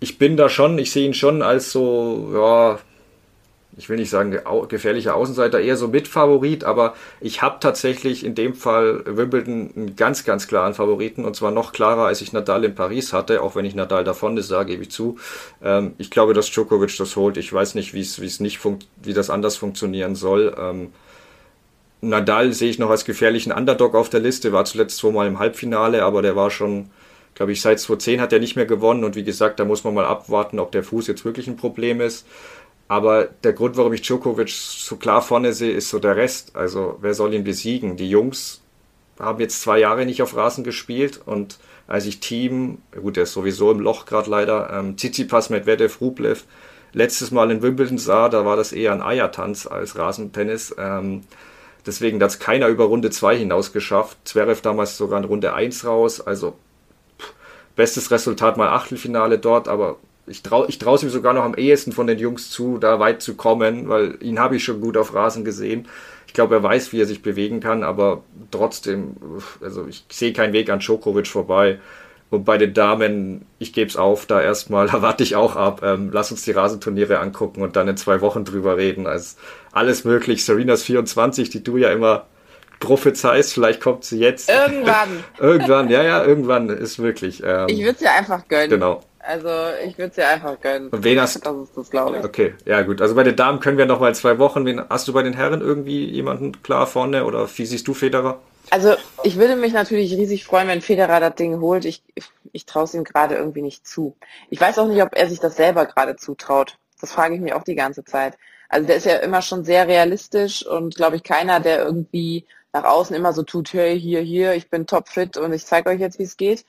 ich bin da schon, ich sehe ihn schon als so, ja, ich will nicht sagen gefährlicher Außenseiter, eher so Mitfavorit, aber ich habe tatsächlich in dem Fall Wimbledon einen ganz, ganz klaren Favoriten und zwar noch klarer, als ich Nadal in Paris hatte, auch wenn ich Nadal davon ist, sage ich zu. Ähm, ich glaube, dass Djokovic das holt. Ich weiß nicht, wie es nicht wie das anders funktionieren soll. Ähm, Nadal sehe ich noch als gefährlichen Underdog auf der Liste, war zuletzt zweimal im Halbfinale, aber der war schon, glaube ich, seit 2010 hat er nicht mehr gewonnen und wie gesagt, da muss man mal abwarten, ob der Fuß jetzt wirklich ein Problem ist. Aber der Grund, warum ich Djokovic so klar vorne sehe, ist so der Rest. Also wer soll ihn besiegen? Die Jungs haben jetzt zwei Jahre nicht auf Rasen gespielt und als ich Team, gut, der ist sowieso im Loch gerade leider, ähm, Tsitsipas, Medvedev, Rublev, letztes Mal in Wimbledon sah, da war das eher ein Eiertanz als Rasentennis. Ähm, deswegen hat es keiner über Runde 2 hinaus geschafft. Zverev damals sogar in Runde 1 raus. Also pff, bestes Resultat mal Achtelfinale dort, aber ich traue ich traue es ihm sogar noch am ehesten von den Jungs zu, da weit zu kommen, weil ihn habe ich schon gut auf Rasen gesehen. Ich glaube, er weiß, wie er sich bewegen kann, aber trotzdem, also ich sehe keinen Weg an Djokovic vorbei. Und bei den Damen, ich gebe es auf, da erstmal, da warte ich auch ab. Ähm, lass uns die Rasenturniere angucken und dann in zwei Wochen drüber reden. Also alles möglich. Serenas 24, die du ja immer prophezeist, vielleicht kommt sie jetzt. Irgendwann. irgendwann, ja, ja, irgendwann ist wirklich. Ähm, ich würde sie einfach gönnen. Genau. Also ich würde sie einfach gönnen. Und wen hast Das ist das, glaube ich. Okay, ja gut. Also bei den Damen können wir noch mal zwei Wochen. Wen, hast du bei den Herren irgendwie jemanden klar vorne oder wie siehst du Federer? Also ich würde mich natürlich riesig freuen, wenn Federer das Ding holt. Ich, ich traue es ihm gerade irgendwie nicht zu. Ich weiß auch nicht, ob er sich das selber gerade zutraut. Das frage ich mich auch die ganze Zeit. Also der ist ja immer schon sehr realistisch und glaube ich keiner, der irgendwie nach außen immer so tut, hey, hier, hier, ich bin topfit und ich zeige euch jetzt, wie es geht.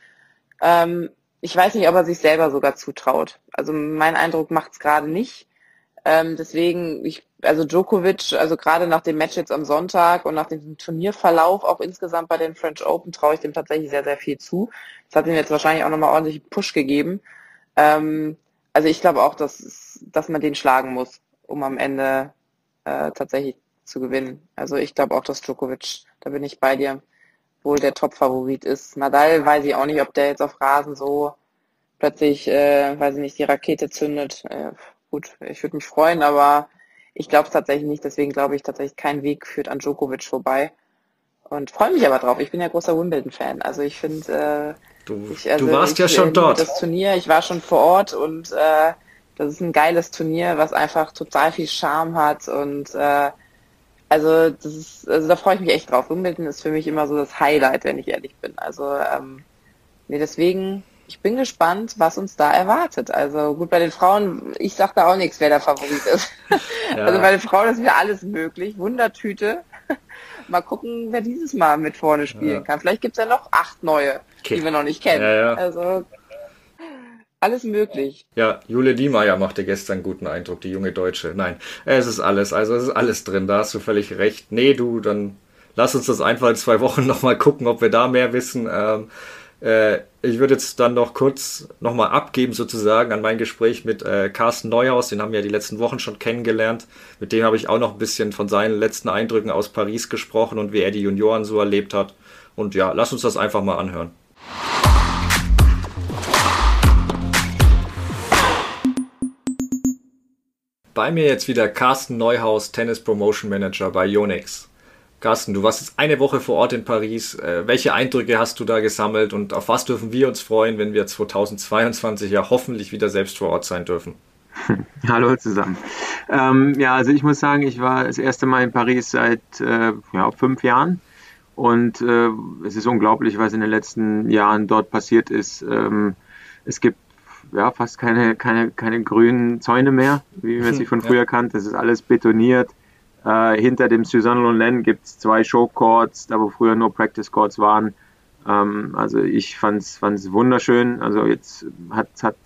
Ähm, ich weiß nicht, ob er sich selber sogar zutraut. Also mein Eindruck macht es gerade nicht. Ähm, deswegen, ich, also Djokovic, also gerade nach dem Match jetzt am Sonntag und nach dem Turnierverlauf auch insgesamt bei den French Open traue ich dem tatsächlich sehr, sehr viel zu. Das hat ihm jetzt wahrscheinlich auch nochmal ordentlich Push gegeben. Ähm, also ich glaube auch, dass, dass man den schlagen muss, um am Ende äh, tatsächlich zu gewinnen. Also ich glaube auch, dass Djokovic, da bin ich bei dir, wohl der Top-Favorit ist. Nadal weiß ich auch nicht, ob der jetzt auf Rasen so plötzlich, äh, weiß ich nicht, die Rakete zündet. Äh, gut, ich würde mich freuen, aber ich glaube es tatsächlich nicht. Deswegen glaube ich tatsächlich, kein Weg führt an Djokovic vorbei. Und freue mich aber drauf. Ich bin ja großer Wimbledon-Fan. Also ich finde, äh, du, ich, also du warst ich, ja schon dort. Das Turnier, ich war schon vor Ort und äh, das ist ein geiles Turnier, was einfach total viel Charme hat und äh, also das ist, also da freue ich mich echt drauf. Wimbledon ist für mich immer so das Highlight, wenn ich ehrlich bin. Also ähm, nee, deswegen, ich bin gespannt, was uns da erwartet. Also gut, bei den Frauen, ich sag da auch nichts, wer der Favorit ist. Ja. Also bei den Frauen ist wieder alles möglich. Wundertüte. mal gucken, wer dieses Mal mit vorne spielen ja. kann. Vielleicht gibt's ja noch acht neue, okay. die wir noch nicht kennen. Ja, also alles möglich. Ja, Jule Niemeyer machte gestern guten Eindruck, die junge Deutsche. Nein, es ist alles, also es ist alles drin, da hast du völlig recht. Nee, du, dann lass uns das einfach in zwei Wochen nochmal gucken, ob wir da mehr wissen. Ähm, äh, ich würde jetzt dann noch kurz nochmal abgeben sozusagen an mein Gespräch mit äh, Carsten Neuhaus, den haben wir ja die letzten Wochen schon kennengelernt. Mit dem habe ich auch noch ein bisschen von seinen letzten Eindrücken aus Paris gesprochen und wie er die Junioren so erlebt hat. Und ja, lass uns das einfach mal anhören. Bei mir jetzt wieder Carsten Neuhaus, Tennis Promotion Manager bei Yonex. Carsten, du warst jetzt eine Woche vor Ort in Paris. Äh, welche Eindrücke hast du da gesammelt und auf was dürfen wir uns freuen, wenn wir 2022 ja hoffentlich wieder selbst vor Ort sein dürfen? Hallo zusammen. Ähm, ja, also ich muss sagen, ich war das erste Mal in Paris seit äh, ja, fünf Jahren und äh, es ist unglaublich, was in den letzten Jahren dort passiert ist. Ähm, es gibt ja, fast keine, keine, keine grünen Zäune mehr, wie man sie von früher ja. kannte. Das ist alles betoniert. Äh, hinter dem Suzanne Lonlen gibt es zwei Showcourts, da wo früher nur Practice Courts waren. Ähm, also ich fand es wunderschön. Also jetzt hat, hat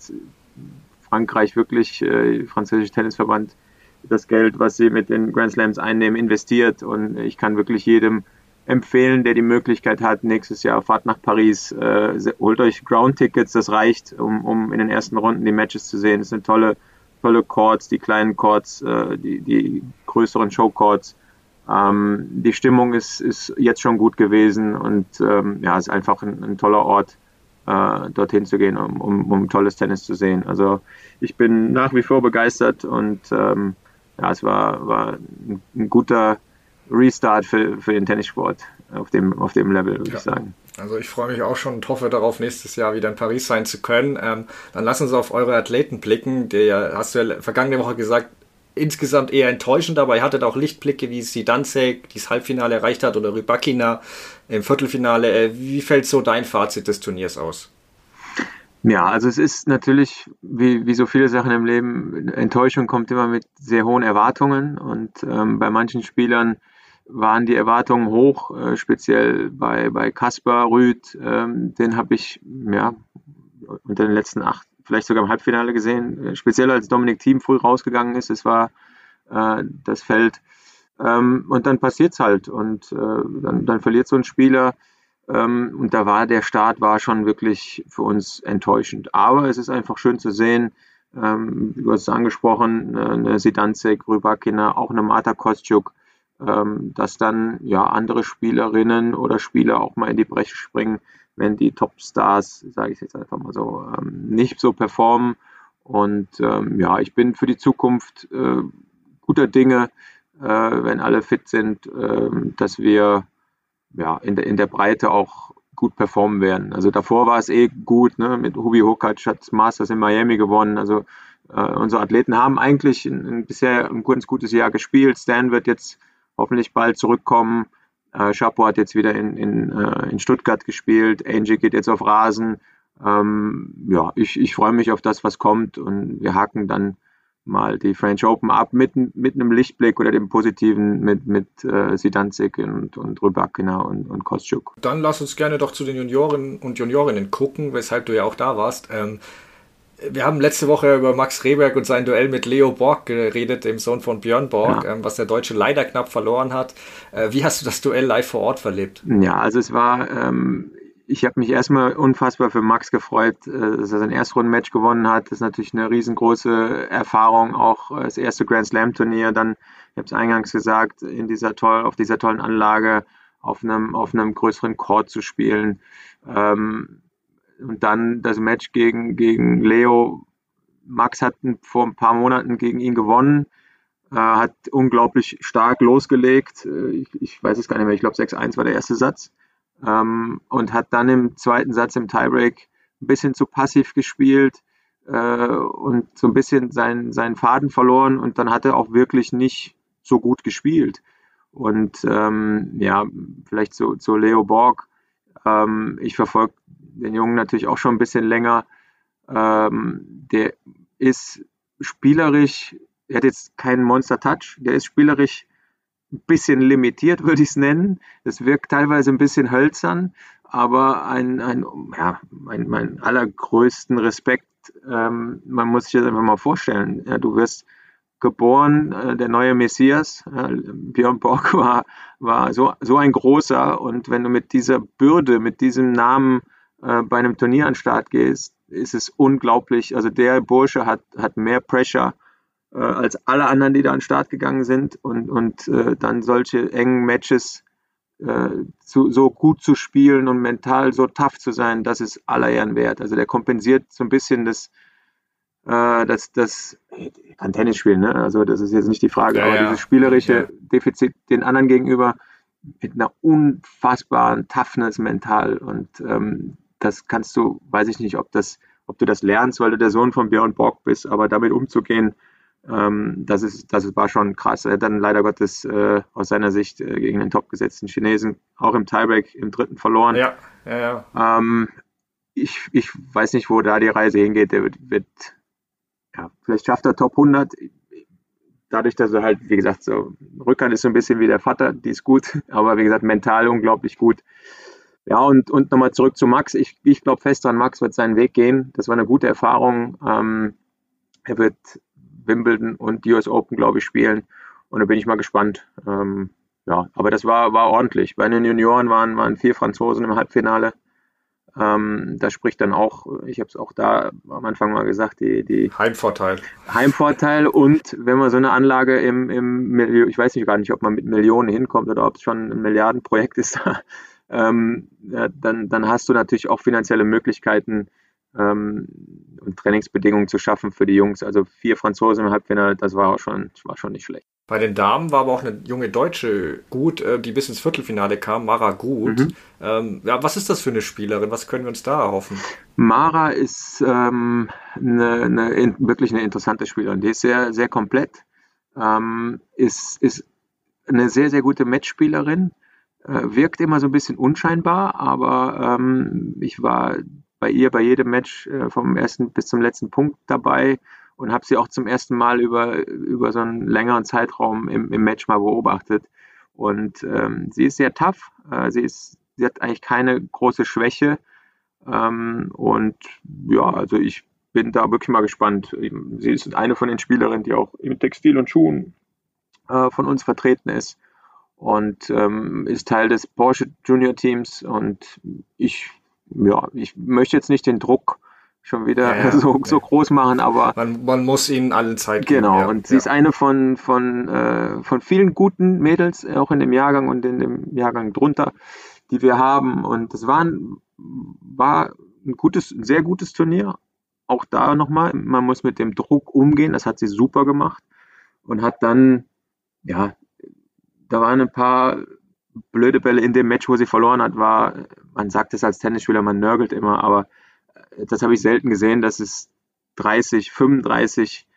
Frankreich wirklich, äh, französische Tennisverband, das Geld, was sie mit den Grand Slams einnehmen, investiert. Und ich kann wirklich jedem empfehlen, der die Möglichkeit hat, nächstes Jahr fahrt nach Paris, äh, holt euch Ground-Tickets, das reicht, um, um in den ersten Runden die Matches zu sehen. Das sind tolle, tolle Chords, die kleinen Chords, äh, die, die größeren Show-Chords. Ähm, die Stimmung ist, ist jetzt schon gut gewesen und ähm, ja, ist einfach ein, ein toller Ort, äh, dorthin zu gehen, um, um, um tolles Tennis zu sehen. Also ich bin nach wie vor begeistert und ähm, ja, es war, war ein, ein guter Restart für, für den Tennissport auf dem, auf dem Level, würde ja. ich sagen. Also ich freue mich auch schon und hoffe darauf, nächstes Jahr wieder in Paris sein zu können. Ähm, dann lass uns auf eure Athleten blicken. Der hast du ja vergangene Woche gesagt, insgesamt eher enttäuschend, aber er hatte auch Lichtblicke, wie Sidanzek dieses Halbfinale erreicht hat oder Rybakina im Viertelfinale. Äh, wie fällt so dein Fazit des Turniers aus? Ja, also es ist natürlich, wie, wie so viele Sachen im Leben, Enttäuschung kommt immer mit sehr hohen Erwartungen und ähm, bei manchen Spielern waren die Erwartungen hoch, äh, speziell bei, bei Kaspar Rüd, ähm, den habe ich ja unter den letzten acht, vielleicht sogar im Halbfinale gesehen, äh, speziell als Dominik Thiem früh rausgegangen ist, es war äh, das Feld. Ähm, und dann passiert es halt. Und äh, dann, dann verliert so ein Spieler. Ähm, und da war der Start war schon wirklich für uns enttäuschend. Aber es ist einfach schön zu sehen, ähm, du hast es angesprochen, eine Sidanzek, Rybakina, auch eine Marta Kostjuk, ähm, dass dann ja andere Spielerinnen oder Spieler auch mal in die Breche springen, wenn die Topstars, sage ich jetzt einfach mal so, ähm, nicht so performen. Und ähm, ja, ich bin für die Zukunft äh, guter Dinge, äh, wenn alle fit sind, äh, dass wir ja, in, der, in der Breite auch gut performen werden. Also davor war es eh gut, ne? mit Hubi Hokac hat Masters in Miami gewonnen. Also äh, unsere Athleten haben eigentlich ein, ein bisher ein ganz gutes Jahr gespielt. Stan wird jetzt hoffentlich bald zurückkommen. Äh, Chapo hat jetzt wieder in, in, äh, in Stuttgart gespielt. Angie geht jetzt auf Rasen. Ähm, ja, ich, ich freue mich auf das, was kommt und wir haken dann mal die French Open ab mit, mit einem Lichtblick oder dem Positiven mit, mit äh, Sidanzik und, und Rybakina und, und Kostschuk. Dann lass uns gerne doch zu den Junioren und Juniorinnen gucken, weshalb du ja auch da warst. Ähm, wir haben letzte Woche über Max Rehberg und sein Duell mit Leo Borg geredet, dem Sohn von Björn Borg, ja. ähm, was der Deutsche leider knapp verloren hat. Äh, wie hast du das Duell live vor Ort verlebt? Ja, also es war, ähm, ich habe mich erstmal unfassbar für Max gefreut, äh, dass er sein Erstrunden-Match gewonnen hat. Das ist natürlich eine riesengroße Erfahrung, auch äh, das erste Grand Slam-Turnier. Dann, ich habe es eingangs gesagt, in dieser toll, auf dieser tollen Anlage auf einem, auf einem größeren Court zu spielen. Ähm, und dann das Match gegen, gegen Leo. Max hat vor ein paar Monaten gegen ihn gewonnen, äh, hat unglaublich stark losgelegt. Äh, ich, ich, weiß es gar nicht mehr, ich glaube 6-1 war der erste Satz. Ähm, und hat dann im zweiten Satz im Tiebreak ein bisschen zu passiv gespielt äh, und so ein bisschen seinen, seinen Faden verloren und dann hat er auch wirklich nicht so gut gespielt. Und ähm, ja, vielleicht zu, zu Leo Borg. Ähm, ich verfolge den Jungen natürlich auch schon ein bisschen länger. Ähm, der ist spielerisch, er hat jetzt keinen Monster-Touch, der ist spielerisch ein bisschen limitiert, würde ich es nennen. Es wirkt teilweise ein bisschen hölzern, aber ein, ein ja, mein, mein allergrößten Respekt. Ähm, man muss sich das einfach mal vorstellen. Ja, du wirst geboren, äh, der neue Messias. Äh, Björn Borg war, war so, so ein großer und wenn du mit dieser Bürde, mit diesem Namen äh, bei einem Turnier an den Start gehst, ist es unglaublich. Also der Bursche hat, hat mehr Pressure äh, als alle anderen, die da an den Start gegangen sind und, und äh, dann solche engen Matches äh, zu, so gut zu spielen und mental so tough zu sein, das ist aller Ehren wert. Also der kompensiert so ein bisschen das, äh, das, das kann Tennis spielen, ne? also das ist jetzt nicht die Frage, ja, aber ja. dieses spielerische ja. Defizit den anderen gegenüber mit einer unfassbaren Toughness mental und ähm, das kannst du, weiß ich nicht, ob das, ob du das lernst, weil du der Sohn von Björn Borg bist, aber damit umzugehen, ähm, das ist, das war schon krass. Er hat dann leider Gottes äh, aus seiner Sicht äh, gegen den topgesetzten Chinesen auch im Tiebreak im dritten verloren. Ja, ja, ja. Ähm, ich, ich weiß nicht, wo da die Reise hingeht. Der wird, wird ja, vielleicht schafft er Top 100. Dadurch, dass er halt, wie gesagt, so Rückhand ist so ein bisschen wie der Vater, die ist gut, aber wie gesagt, mental unglaublich gut. Ja, und, und nochmal zurück zu Max. Ich, ich glaube fest dran, Max wird seinen Weg gehen. Das war eine gute Erfahrung. Ähm, er wird Wimbledon und die US Open, glaube ich, spielen. Und da bin ich mal gespannt. Ähm, ja, aber das war, war ordentlich. Bei den Junioren waren, waren vier Franzosen im Halbfinale. Ähm, da spricht dann auch, ich habe es auch da am Anfang mal gesagt, die, die Heimvorteil. Heimvorteil und wenn man so eine Anlage im, im ich weiß nicht gar nicht, ob man mit Millionen hinkommt oder ob es schon ein Milliardenprojekt ist, ähm, ja, dann, dann hast du natürlich auch finanzielle Möglichkeiten ähm, und Trainingsbedingungen zu schaffen für die Jungs. Also vier Franzosen im Halbfinale, das war auch schon, war schon nicht schlecht. Bei den Damen war aber auch eine junge Deutsche gut, äh, die bis ins Viertelfinale kam, Mara Gut. Mhm. Ähm, ja, was ist das für eine Spielerin? Was können wir uns da erhoffen? Mara ist ähm, eine, eine, wirklich eine interessante Spielerin. Die ist sehr, sehr komplett. ähm, ist, ist eine sehr, sehr gute Matchspielerin, wirkt immer so ein bisschen unscheinbar, aber ähm, ich war bei ihr bei jedem Match äh, vom ersten bis zum letzten Punkt dabei und habe sie auch zum ersten Mal über, über so einen längeren Zeitraum im, im Match mal beobachtet. Und ähm, sie ist sehr tough, äh, sie, ist, sie hat eigentlich keine große Schwäche. Ähm, und ja, also ich bin da wirklich mal gespannt. Sie ist eine von den Spielerinnen, die auch im Textil und Schuhen äh, von uns vertreten ist und ähm, ist Teil des Porsche Junior Teams und ich ja, ich möchte jetzt nicht den Druck schon wieder ja, ja, so, okay. so groß machen, aber man, man muss ihnen allen Zeit geben. Genau, ja, und sie ist eine von, von, äh, von vielen guten Mädels, auch in dem Jahrgang und in dem Jahrgang drunter, die wir haben. Und das war ein, war ein gutes, ein sehr gutes Turnier. Auch da nochmal, man muss mit dem Druck umgehen, das hat sie super gemacht und hat dann, ja, da waren ein paar blöde Bälle in dem Match, wo sie verloren hat, war, man sagt es als Tennisspieler, man nörgelt immer, aber äh, das habe ich selten gesehen, dass es 30, 35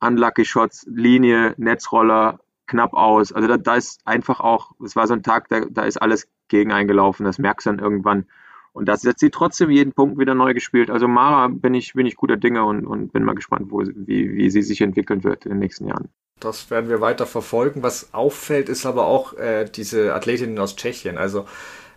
Unlucky Shots, Linie, Netzroller, knapp aus. Also da, da ist einfach auch, es war so ein Tag, da, da ist alles gegen eingelaufen, das merkst du dann irgendwann. Und das hat sie trotzdem jeden Punkt wieder neu gespielt. Also Mara bin ich, bin ich guter Dinge und, und bin mal gespannt, wo, wie, wie sie sich entwickeln wird in den nächsten Jahren. Das werden wir weiter verfolgen. Was auffällt, ist aber auch äh, diese Athletinnen aus Tschechien. Also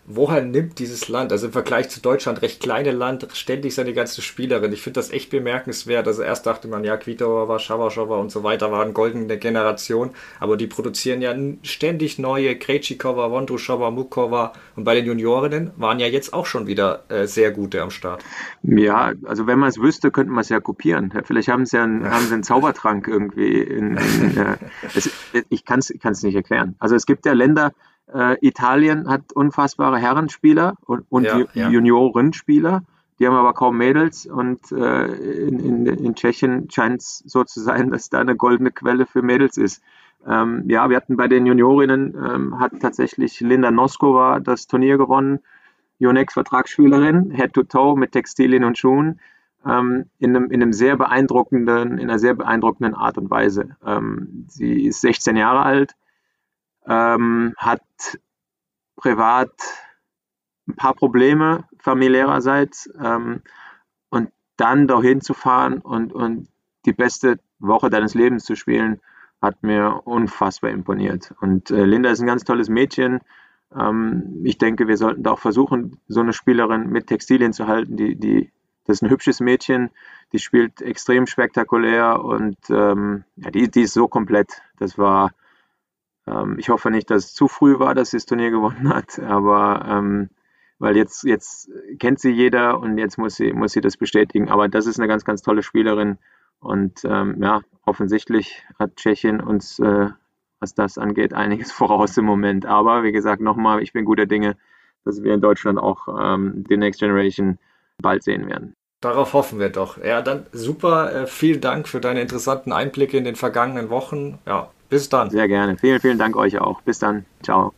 woher nimmt dieses Land, also im Vergleich zu Deutschland, recht kleine Land, ständig seine ganze Spielerin? Ich finde das echt bemerkenswert. Also erst dachte man, ja, Kvitova, Schawaschowa und so weiter waren goldene Generation, aber die produzieren ja ständig neue Krejcikova, Vondrushova, Mukova und bei den Juniorinnen waren ja jetzt auch schon wieder äh, sehr gute am Start. Ja, also wenn man es wüsste, könnte man es ja kopieren. Vielleicht haben sie ja einen, haben sie einen Zaubertrank irgendwie. In, in, äh, es, ich kann es nicht erklären. Also es gibt ja Länder, äh, Italien hat unfassbare Herrenspieler und, und ja, ja. Juniorenspieler. Die haben aber kaum Mädels und äh, in, in, in Tschechien scheint es so zu sein, dass da eine goldene Quelle für Mädels ist. Ähm, ja, wir hatten bei den Juniorinnen, ähm, hat tatsächlich Linda Noskova das Turnier gewonnen, Yonex Vertragsspielerin, Head-to-Toe mit Textilien und Schuhen, ähm, in, einem, in einem sehr beeindruckenden, in einer sehr beeindruckenden Art und Weise. Ähm, sie ist 16 Jahre alt, ähm, hat privat ein paar Probleme familiärerseits ähm, und dann dahin zu fahren und, und die beste Woche deines Lebens zu spielen, hat mir unfassbar imponiert. Und äh, Linda ist ein ganz tolles Mädchen. Ähm, ich denke, wir sollten da auch versuchen, so eine Spielerin mit Textilien zu halten. Die, die, das ist ein hübsches Mädchen, die spielt extrem spektakulär und ähm, ja, die, die ist so komplett. Das war ähm, ich hoffe nicht, dass es zu früh war, dass sie das Turnier gewonnen hat, aber ähm, weil jetzt, jetzt kennt sie jeder und jetzt muss sie, muss sie das bestätigen. Aber das ist eine ganz, ganz tolle Spielerin. Und ähm, ja, offensichtlich hat Tschechien uns, äh, was das angeht, einiges voraus im Moment. Aber wie gesagt, nochmal, ich bin guter Dinge, dass wir in Deutschland auch ähm, die Next Generation bald sehen werden. Darauf hoffen wir doch. Ja, dann super. Äh, vielen Dank für deine interessanten Einblicke in den vergangenen Wochen. Ja, bis dann. Sehr gerne. Vielen, vielen Dank euch auch. Bis dann. Ciao.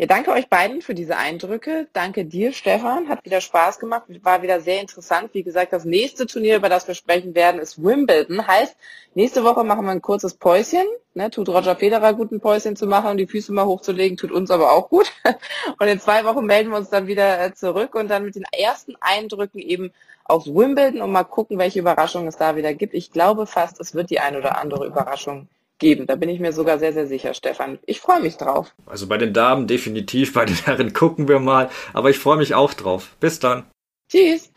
Ja, danke euch beiden für diese Eindrücke. Danke dir, Stefan. Hat wieder Spaß gemacht. War wieder sehr interessant. Wie gesagt, das nächste Turnier, über das wir sprechen werden, ist Wimbledon. Heißt, nächste Woche machen wir ein kurzes Päuschen. Ne, tut Roger Federer gut, ein Päuschen zu machen und die Füße mal hochzulegen, tut uns aber auch gut. Und in zwei Wochen melden wir uns dann wieder äh, zurück und dann mit den ersten Eindrücken eben aus Wimbledon und mal gucken, welche Überraschungen es da wieder gibt. Ich glaube fast, es wird die ein oder andere Überraschung geben. Da bin ich mir sogar sehr, sehr sicher, Stefan. Ich freue mich drauf. Also bei den Damen definitiv, bei den Herren gucken wir mal. Aber ich freue mich auch drauf. Bis dann. Tschüss.